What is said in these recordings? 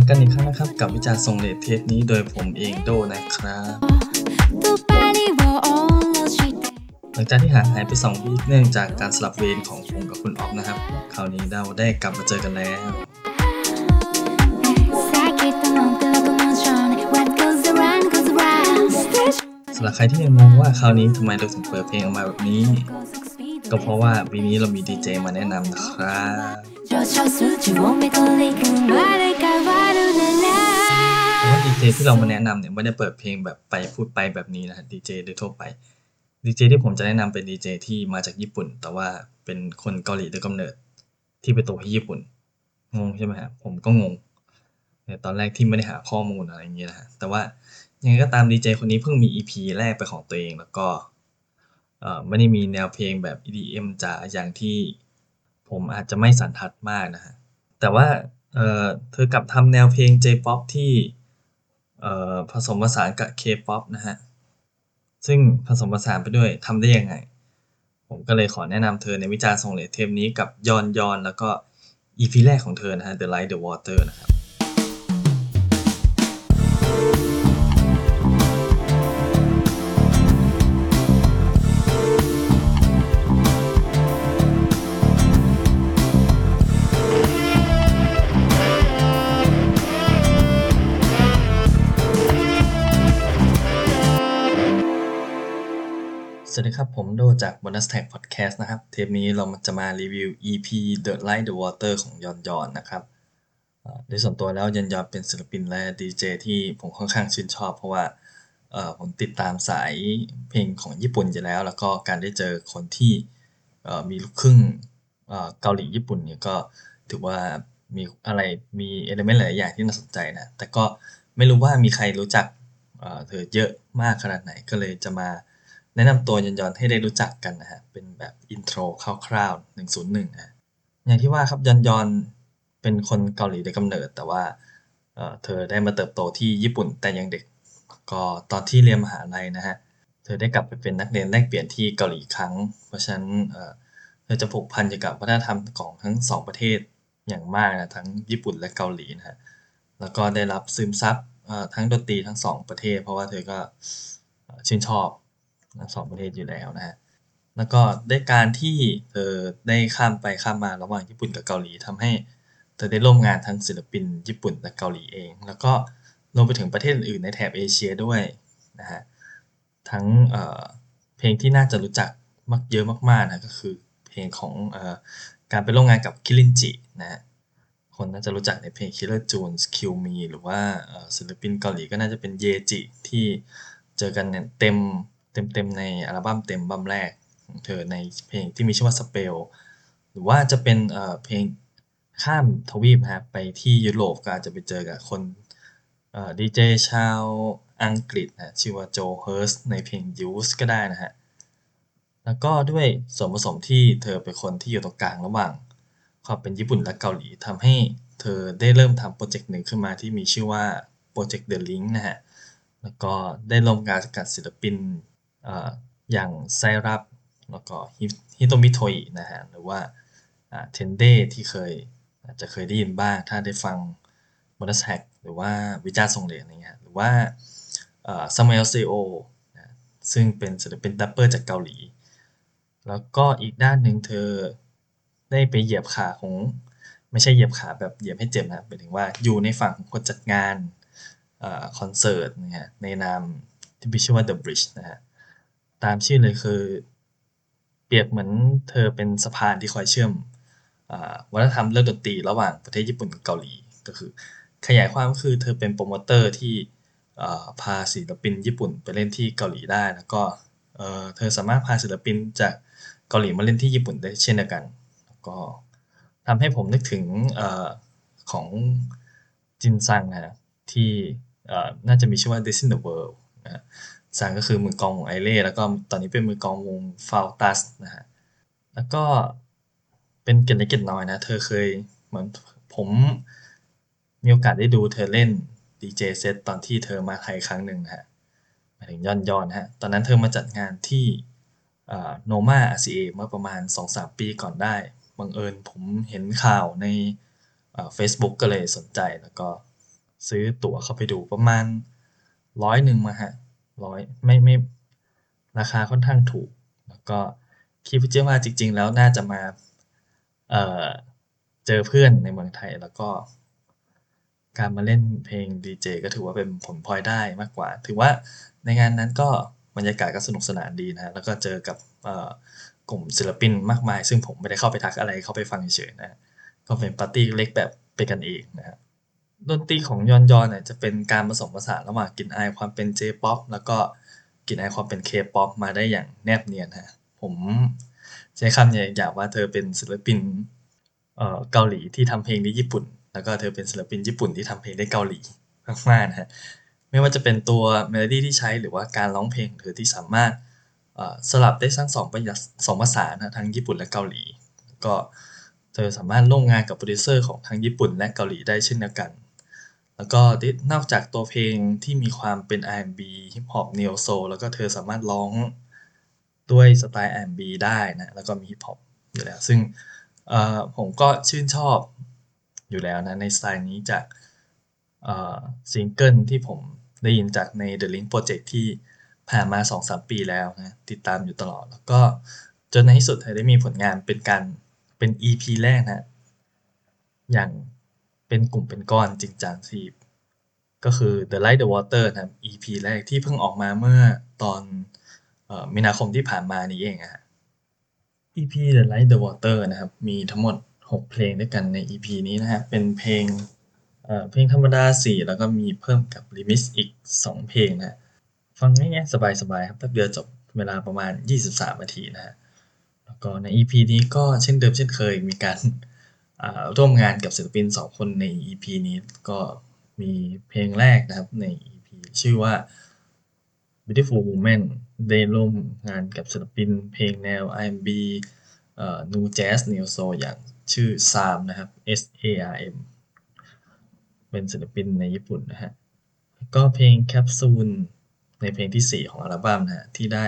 มากันอีกครั้งนะครับ กับวิจารณ์ทรงเลทเทปนี้โดยผมเองโดนะครับ หลังจากที่หางหายไป2วีคเนื่องจากการสลับเวรของผมกับคุณออฟนะครับ คราวนี้เราได้กลับมาเจอกันแล้วสำหรับใครที่ยังมองว่าคราวนี้ทำไมเราถึงเปิดเพลงออกมาแบบนี้ก็เพราะว่าปีนี้เรามีดีเจมาแนะนำนะครับ ดีเจที่เรามาแนะนำเนี่ยไม่ได้เปิดเพลงแบบไปพูดไปแบบนี้นะฮะดีเจโดยทั่วไปดีเจที่ผมจะแนะนำเป็นดีเจที่มาจากญี่ปุ่น แต่ว่าเป็นคนเกาหลีโดยกำเนิดที่ไปโตที่ญี่ปุ่นงงใช่ไหมฮะผมก็งงในตอนแรกที่ไม่ได้หาข้อมูลอะไรอย่างเงี้ยนะฮะแต่ว่ายังไงก็ตามดีเจคนนี้เพิ่งมี EP แรกไปของตัวเองแล้วก็เออไม่ได้มีแนวเพลงแบบ EDM จ๋าอย่างที่ผมอาจจะไม่สันทัดมากนะฮะแต่ว่าเออเธอกลับทำแนวเพลง J-pop ที่ ผสมผสานกับ K-pop นะฮะ ซึ่งผสมผสานไปด้วยทำได้ยังไง ผมก็เลยขอแนะนำเธอในวิจารณ์ส่งเลทเทปนี้กับยอนยอนแล้วก็อีพีแรกของเธอนะฮะ The Light the Water นะครับ ครับ ผมโดจาก Bonus Tag Podcast นะครับ เทปนี้เราจะมารีวิว EP The Light the Water ของยอนยอนนะครับโดยส่วนตัวแล้วยอนยอนเป็นศิลปินและดีเจที่ผมค่อนข้างชื่นชอบ เพราะว่าผมติดตามสายเพลงของญี่ปุ่นอยู่แล้ว แล้วก็การได้เจอคนที่มีลูกครึ่งเกาหลีญี่ปุ่นเนี่ยก็ถือว่ามีอะไรมีเอลเมนต์หลายอย่างที่น่าสนใจนะ แต่ก็ไม่รู้ว่ามีใครรู้จักเธอเยอะมากขนาดไหนก็เลยจะมา แนะนำตัวยอนให้ได้รู้จักกันนะฮะ เป็นแบบอินโทรคร่าวๆ 101นะฮะอย่างที่ว่าครับยอนยอนเป็นคนเกาหลีโดยกำเนิด แต่ว่าเธอได้มาเติบโตที่ญี่ปุ่นแต่ยังเด็ก ก็ตอนที่เรียนมหาลัยนะฮะ เธอได้กลับไปเป็นนักเรียนแลกเปลี่ยนที่เกาหลีครั้ง เพราะฉะนั้นเธอจะผูกพันอยู่กับวัฒนธรรมของทั้งสองประเทศอย่างมากนะทั้งญี่ปุ่นและเกาหลีนะฮะ แล้วก็ได้รับซึมซับทั้งดนตรีทั้งสองประเทศ เพราะว่าเธอก็ชื่นชอบ ทั้งสองประเทศอยู่แล้วนะฮะแล้วก็ได้การที่เธอได้ข้ามไปข้ามมาระหว่างญี่ปุ่นกับเกาหลีทำให้เธอได้ร่วมงานทั้งศิลปินญี่ปุ่นและเกาหลีเอง แล้วก็รวมไปถึงประเทศอื่นในแถบเอเชียด้วยนะฮะทั้งเอ่อเพลงที่น่าจะรู้จักมากเยอะมากๆนะก็คือเพลงของอการไปร่วมงานกับคิรินจินะฮะคนน่าจะรู้จักในเพลง Killer Jones Kill Me หรือว่าศิลปินเกาหลีก็น่าจะเป็นเยจิที่เจอกันเต็ม เต็มเต็มในอัลบั้มเต็มบัมแรกของเธอในเพลงที่มีชื่อว่า Spell หรือว่าจะเป็นเอ่อเพลงข้ามทวีปนะฮะไปที่ยุโรปก็อาจจะไปเจอกับคนดีเจชาวอังกฤษนะชื่อว่าโจเฮิร์สในเพลง Use ก็ได้นะฮะ แล้วก็ด้วยส่วนผสมที่เธอเป็นคนที่อยู่ตรงกลางระหว่าง ความเป็นญี่ปุ่นและเกาหลีทำให้เธอได้เริ่มทำโปรเจกต์หนึ่งขึ้นมาที่มีชื่อว่าโปรเจกต์ The Link นะฮะ แล้วก็ได้ร่วมงานกับศิลปิน อย่าง SIRUP แล้วก็ Hitomitoi นะฮะหรือว่า TENDRE ที่เคยอาจจะเคยได้ยินบ้าง ถ้าได้ฟัง Bonus Track หรือว่าวิจาร์ทรงเหรียญอะไรเงี้ยหรือว่าซามูเอลเซโอซึ่งเป็นศิลปินดัปเปอร์จากเกาหลี แล้วก็อีกด้านหนึ่งเธอได้ไปเหยียบขาของไม่ใช่เหยียบขาแบบเหยียบให้เจ็บนะหมายถึงว่าอยู่ในฝั่งของคนจัดงานอคอนเสิร์ตนะฮะในนามที่มีชื่อว่า The Bridge นะฮะ ตามชื่อเลยคือ เปรียบเหมือนเธอเป็นสะพานที่คอยเชื่อมอวัฒนธรรมเรื่องดนตรีระหว่างประเทศญี่ปุ่นกับเกาหลีก็คือ ขยายความก็คือเธอเป็นโปรโมเตอร์ที่พาศิลปินญี่ปุ่นไปเล่นที่เกาหลีได้ แล้วก็เธอสามารถพาศิลปินจากเกาหลีมาเล่นที่ญี่ปุ่นได้เช่นเดียวกันแล้วก็ทำให้ผมนึกถึงอของจินซังนะที่น่าจะมีชื่อว่า This in the World นะ ซังก็คือมือกลองวงไอเล่แล้วก็ตอนนี้เป็นมือกลองวงฟาวตัสนะฮะแล้วก็เป็นเกร็ดเล็กเกร็ดน้อยนะ เธอเคยเหมือนผมมีโอกาสได้ดูเธอเล่น DJ set ตอนที่เธอมาไทยครั้งหนึ่งนะฮะหมายถึงย้อนย้อนๆฮะ ตอนนั้นเธอมาจัดงานที่โนมา RCA เมื่อประมาณ 2-3 ปีก่อนได้ บังเอิญผมเห็นข่าวในเฟซบุ๊กก็เลยสนใจแล้วก็ซื้อตั๋วเข้าไปดูประมาณร้อยหนึ่งมาฮะ ร้อยไม่ไม่ราคาค่อนข้างถูก แล้วก็คิดว่าจริง ๆ แล้วน่าจะมาเอ่อเจอเพื่อนในเมืองไทยแล้วก็ การมาเล่นเพลงดีเจก็ถือว่าเป็นผลพลอยได้มากกว่า ถือว่าในงานนั้นก็บรรยากาศก็สนุกสนานดีนะแล้วก็เจอกับเอ่อกลุ่มศิลปินมากมาย ซึ่งผมไม่ได้เข้าไปทักอะไรเข้าไปฟังเฉยๆนะก็เป็นปาร์ตี้เล็กแบบเป็นกันเองนะฮะ ดนตรีของยอนยอนเนี่ยจะเป็นการผสมผสานระหว่างกลิ่นอายความเป็น J-POP แล้วก็กลิ่นอายความเป็น K-POP มาได้อย่างแนบเนียนฮะผมใช้คำเนี่ยอยากว่าเธอเป็นศิลปินเอ่อเกาหลีที่ทำเพลงในญี่ปุ่น แล้วก็เธอเป็นศิลปินญี่ปุ่นที่ทำเพลงได้เกาหลีมากๆนะฮะไม่ว่าจะเป็นตัวเมโลดี้ที่ใช้หรือว่าการร้องเพลงของเธอที่สามารถสลับได้ทั้งสองประโยคสองภาษานะทั้งญี่ปุ่นและเกาหลี ก็เธอสามารถร่วมงานกับโปรดิวเซอร์ของทั้งญี่ปุ่นและเกาหลีได้เช่นเดียวกัน แล้วก็นอกจากตัวเพลงที่มีความเป็น R&B ฮิปฮอป Neo Soul แล้วก็เธอสามารถร้องด้วยสไตล์ R&B ได้นะ แล้วก็มีฮิปฮอปอยู่แล้ว ซึ่งผมก็ชื่นชอบอยู่แล้วนะ ในสไตล์นี้จากซิงเกิลที่ผมได้ยินจากใน The Link Project ที่ผ่านมา 2-3 ปีแล้วนะติดตามอยู่ตลอด แล้วก็จนในที่สุดเธอได้มีผลงานเป็นการเป็น EP แรกนะ อย่าง เป็นกลุ่มเป็นก้อนจริงจังที่ก็คือ The Light the Water นะครับ EP แรกที่เพิ่งออกมาเมื่อตอนออมีนาคมที่ผ่านมานี้เองอะ EP The Light the Water นะครับ มีทั้งหมด 6 เพลงด้วยกันใน EP นี้นะฮะ เป็นเพลงเเพลงธรรมดา 4 แล้วก็มีเพิ่มกับ Remix อีก 2 เพลงนะฟังง่ายๆสบายๆครับแป๊บเดียวจบเวลาประมาณ 23 นาทีนะฮะ แล้วก็ใน EP นี้ก็เช่นเดิมเช่นเคยมีการ ร่วมงานกับศิลปิน 2 คนใน EP นี้ก็มีเพลงแรกนะครับใน EP ชื่อว่า Beautiful Woman ได้ร่วมงานกับศิลปินเพลงแนว R&B เอ่อ New Jazz Neo Soul อย่างชื่อ SAM นะครับ S A R M เป็นศิลปินในญี่ปุ่นนะฮะ ก็เพลง Capsule ในเพลงที่ 4 ของอัลบั้มนะฮะ ที่ได้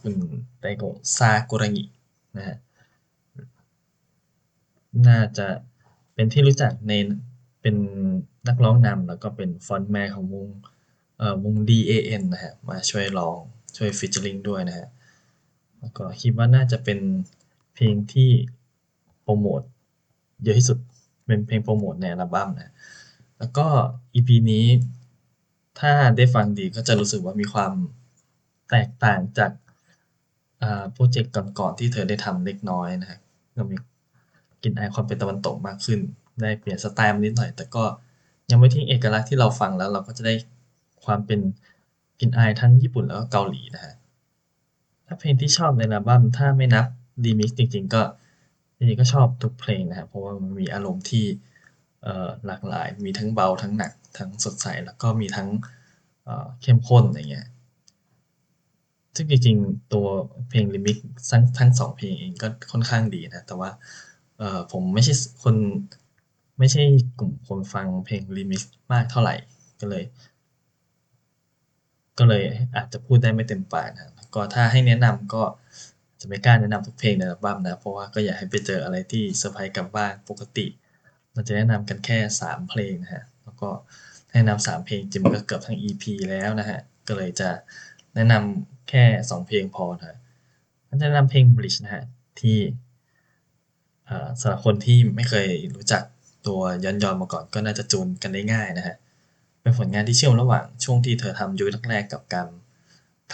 คุณไดโกะซากุระงินะฮะ น่าจะเป็นที่รู้จักใน เป็นนักร้องนำ แล้วก็เป็นฟอนต์แมนของวง เอ่อ วง DAN นะฮะ มาช่วยร้อง ช่วย featuring ด้วยนะฮะ แล้วก็คิดว่าน่าจะเป็นเพลงที่โปรโมทเยอะที่สุด เป็นเพลงโปรโมทในอัลบั้มนะ แล้วก็ EP นี้ ถ้าได้ฟังดีก็จะรู้สึกว่ามีความแตกต่างจากอ่าโปรเจกต์ก่อนๆที่เธอได้ทำเล็กน้อยนะฮะก็มี กลิ่นอายความเป็นตะวันตกมากขึ้น ได้เปลี่ยนสไตล์มานิดหน่อย แต่ก็ยังไม่ทิ้งเอกลักษณ์ที่เราฟังแล้วเราก็จะได้ความเป็นกลิ่นอายทั้งญี่ปุ่นแล้วก็เกาหลีนะฮะถ้าเพลงที่ชอบในอัลบั้มถ้าไม่นับรีมิกจริง ๆ ก็จริงๆก็ชอบทุกเพลงนะครับเพราะว่ามันมีอารมณ์ที่หลากหลาย มีทั้งเบาทั้งหนัก ทั้งสดใส แล้วก็มีทั้งเเข้มข้นอะไรเงี้ยซึ่งจริงๆ ตัวเพลงรีมิกทั้งทั้งสองเพลงเองก็ค่อนข้างดีนะ แต่ว่า เอ่อผมไม่ใช่คน ไม่ใช่กลุ่มคนฟังเพลงรีมิกซ์มากเท่าไหร่ก็เลย ก็เลยอาจจะพูดได้ไม่เต็มปากนะก็ถ้าให้แนะนำก็จะไม่กล้าแนะนำทุกเพลงในอัลบั้มนะ เพราะว่าก็อยากให้ไปเจออะไรที่เซอร์ไพรส์กลับบ้านปกติเราจะแนะนำกันแค่ 3 เพลงนะฮะแล้วก็แนะนำ3เพลงจริงๆก็เกือบทั้ง EP แล้วนะฮะ ก็เลยจะแนะนำแค่ 2 เพลงพอนะฮะก็จะแนะนำเพลง Bridge นะฮะที่ สำหรับคนที่ไม่เคยรู้จักตัวย้อนยอนมาก่อนก็น่าจะจูนกันได้ง่ายนะฮะ เป็นผลงานที่เชื่อมระหว่างช่วงที่เธอทำยุคแรกๆกับการ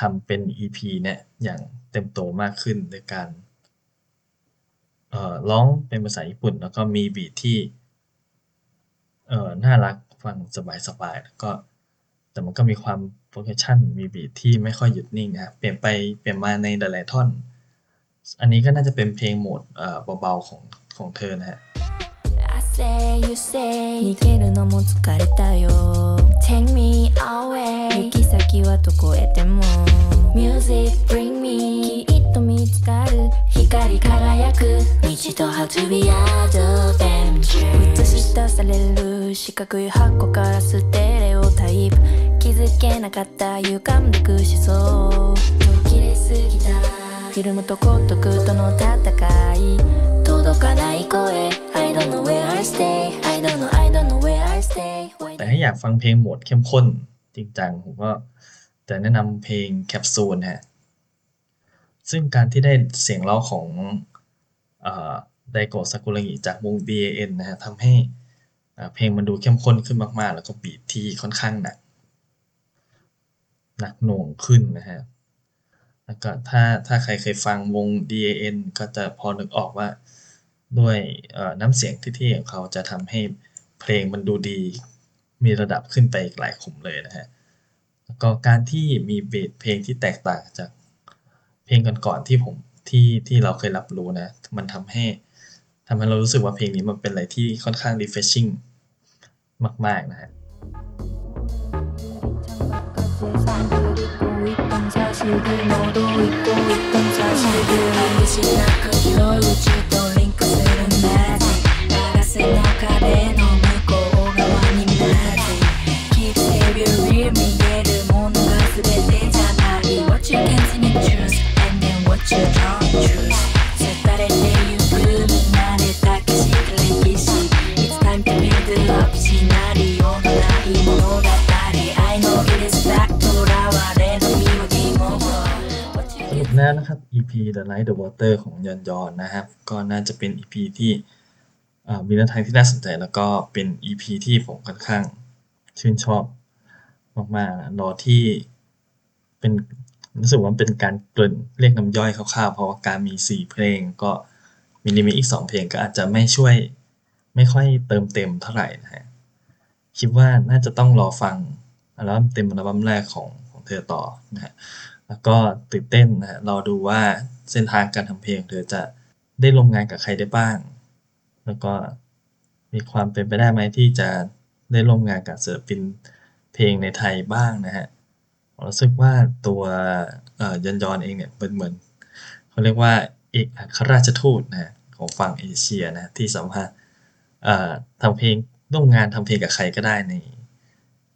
ทำเป็น EP เนี่ยอย่างเต็มโตมากขึ้นโดยการร้องเป็นภาษาญี่ปุ่น แล้วก็มีบีทที่น่ารักฟังสบายๆแล้วก็แต่มันก็มีความโปรเ s ชั่นมีบีทที่ไม่ค่อยหยุดนิ่งนะครับเปลี่ยนไปเปลี่ยนมาในหลายๆท่อน อันนี้ก็น่าจะเป็นเพลงโหมดเอ่อเบาๆของของเธอนะฮะ I say you say 逃げるのも疲れたよ take me away 行き先はどこへでも music bring me きっと見つかる光り輝く道と how to be adventure 映し出される四角い箱からステレオタイプ気づけなかった歪んでく思想綺麗すぎた フィルムと孤独との戦い届かない声 I don't know where I stay I don't know I don't know where I stay แต่ถ้าอยากฟังเพลงโหมดเข้มข้นจริงจังผมก็จะแนะนำเพลงแคปซูลฮะซึ่งการที่ได้เสียงร้องของไดโกะซากุระงิจากวง D A N นะฮะทำให้เพลงมันดูเข้มข้นขึ้นมาก ๆ แล้วก็บีทที่ค่อนข้างหนักหนักหน่วงขึ้นนะฮะ แล้วก็ถ้า ถ้าใครเคยฟังวง DAN ก็จะพอนึกออกว่า ด้วยน้ำเสียงที่ๆของเขาจะทำให้เพลงมันดูดี มีระดับขึ้นไปอีกหลายขุมเลยนะฮะ แล้วก็การที่มีเบสเพลงที่แตกต่างจากเพลงก่อนๆที่ผมที่ที่เราเคยรับรู้นะ มันทำให้ทำให้เรารู้สึกว่าเพลงนี้มันเป็นอะไรที่ค่อนข้าง refreshing มาก ๆ นะฮะ しぶのどいこ一旦差しぶなくひい。うちとリンクするマジ流せなかの EP The Light the Water ของยอนยอนนะครับ ก็น่าจะเป็น EP ที่มีเนื้อทางที่น่าสนใจแล้วก็เป็น EP ที่ผมค่อนข้างชื่นชอบมากๆรอที่เป็นรู้สึกว่าเป็นการเกริ่นเรียกน้ำย่อยคร่าวๆ เพราะว่าการมี 4 เพลงก็มีลิมิตอีก 2 เพลงก็อาจจะไม่ช่วยไม่ค่อยเติมเต็มเท่าไหร่นะฮะคิดว่าน่าจะต้องรอฟังอัลบั้มเต็มอัลบั้มแรกของของเธอต่อนะฮะ แล้วก็ตื่นเต้นนะรอดูว่าเส้นทางการทำเพลงเธอจะได้ร่วมงานกับใครได้บ้าง แล้วก็มีความเป็นไปได้ไหมที่จะได้ร่วมงานกับศิลปินเพลงในไทยบ้างนะฮะรู้สึกว่าตัวเอ่อยอนยอนเองเนี่ยเป็นเหมือนเขาเรียกว่าเอกอัครราชทูตนะฮะของฝั่งเอเชียนะที่สามารถเอ่อทำเพลงร่วมงานทำเพลงกับใครก็ได้ใน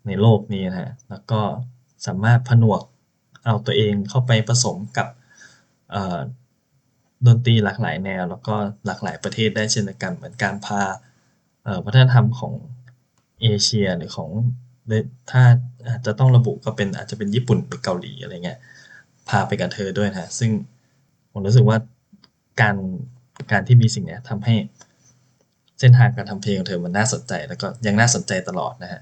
ในโลกนี้นะฮะแล้วก็สามารถผนวก เอาตัวเองเข้าไปผสมกับดนตรีหลากหลายแนว แล้วก็หลากหลายประเทศได้เช่นกันเหมือนการพาวัฒนธรรมของเอเชียหรือของเดถ้าอาจจะต้องระบุก็เป็นอาจจะเป็นญี่ปุ่นหรือเกาหลีอะไรเงี้ยพาไปกับเธอด้วยนะซึ่งผมรู้สึกว่าการการที่มีสิ่งนี้ทำให้เส้นทางการทำเพลงของเธอมันน่าสนใจ แล้วก็ยังน่าสนใจตลอดนะฮะ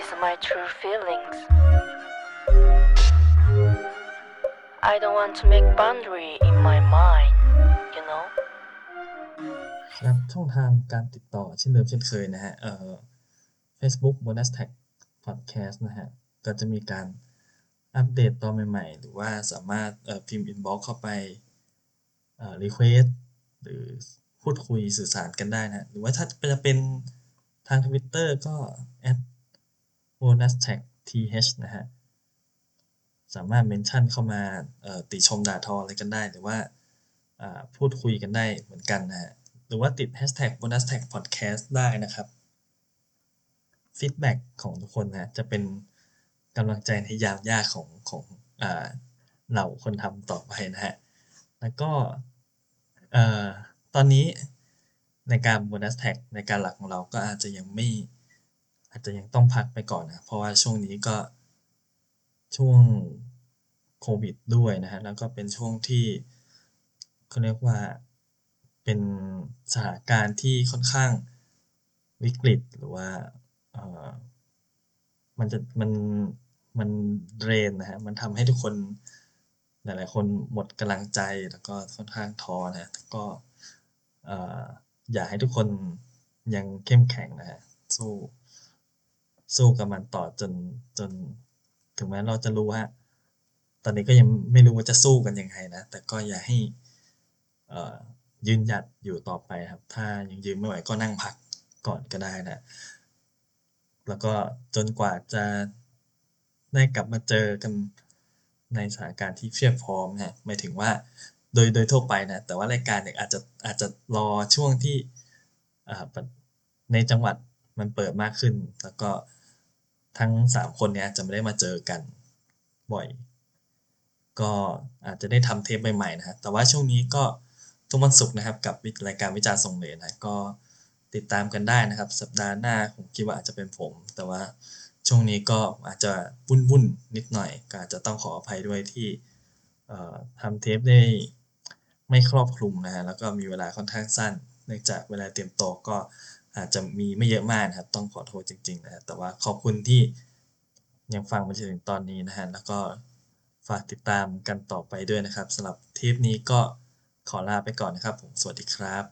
is my true feelings. I don't want to make boundary in my mind, you know. ครับช่องทางการติดต่อเช่นเดิมเช่นเคยนะฮะเอ่อ Facebook Bonus Tag Podcast นะฮะ ก็จะมีการอัปเดตตอนใหม่ ๆ หรือว่าสามารถเอ่อพิมพ์ inbox เข้าไปเอ่อ request หรือพูดคุยสื่อสารกันได้นะ หรือว่าถ้าจะเป็นทาง Twitter ก็ at bonus track th นะฮะ สามารถ mention เข้ามาติชมด่าทออะไรกันได้ หรือว่าพูดคุยกันได้เหมือนกันนะฮะ หรือว่าติด hashtag bonus track podcast ได้นะครับ feedback ของทุกคนนะจะเป็นกำลังใจในยามยากของของเหล่าคนทำต่อไปนะฮะ แล้วก็ตอนนี้ในการ bonus tag ในการหลักของเราก็อาจจะยังไม่ อาจจะยังต้องพักไปก่อนนะเพราะว่าช่วงนี้ก็ช่วงโควิดด้วยนะฮะแล้วก็เป็นช่วงที่เขาเรียกว่าเป็นสถานการณ์ที่ค่อนข้างวิกฤตหรือว่าเอ่อมันจะมันมันเดรนนะฮะมันทำให้ทุกคนหลายๆคนหมดกำลังใจแล้วก็ค่อนข้างท้อนะฮะก็เอ่ออยากให้ทุกคนยังเข้มแข็งนะฮะสู้ สู้กับมันต่อจนจน ถึงแม้เราจะรู้ว่า ตอนนี้ก็ยังไม่รู้ว่าจะสู้กันยังไงนะ แต่ก็อย่าให้ยืนหยัดอยู่ต่อไปครับ ถ้ายังยืนไม่ไหวก็นั่งพักก่อนก็ได้นะ แล้วก็จนกว่าจะได้กลับมาเจอกันในสถานการณ์ที่เพียบพร้อมนะหมายถึงว่าโดยโดยทั่วไปนะ แต่ว่ารายการเนี่ยอาจจะอาจจะรอช่วงที่ในจังหวัดมันเปิดมากขึ้น แล้วก็ ทั้งสามคนเนี่ยจะไม่ได้มาเจอกันบ่อย ก็อาจจะได้ทำเทปใหม่ๆนะฮะแต่ว่าช่วงนี้ก็ทุกวันศุกร์นะครับกับรายการวิจารณ์ทรงเหรนนะก็ติดตามกันได้นะครับ สัปดาห์หน้าผมคิดว่าอาจจะเป็นผม แต่ว่าช่วงนี้ก็อาจจะวุ่นๆนิดหน่อยก็อาจจะต้องขออภัยด้วยที่ทำเทปได้ไม่ครอบคลุมนะฮะแล้วก็มีเวลาค่อนข้างสั้น เนื่องจากเวลาเตรียมตัวก็ อาจจะมีไม่เยอะมากนะครับ ต้องขอโทษจริง ๆ นะแต่ว่าขอบคุณที่ยังฟังมาจนถึงตอนนี้นะฮะแล้วก็ฝากติดตามกันต่อไปด้วยนะครับสำหรับเทปนี้ก็ขอลาไปก่อนนะครับ ผมสวัสดีครับ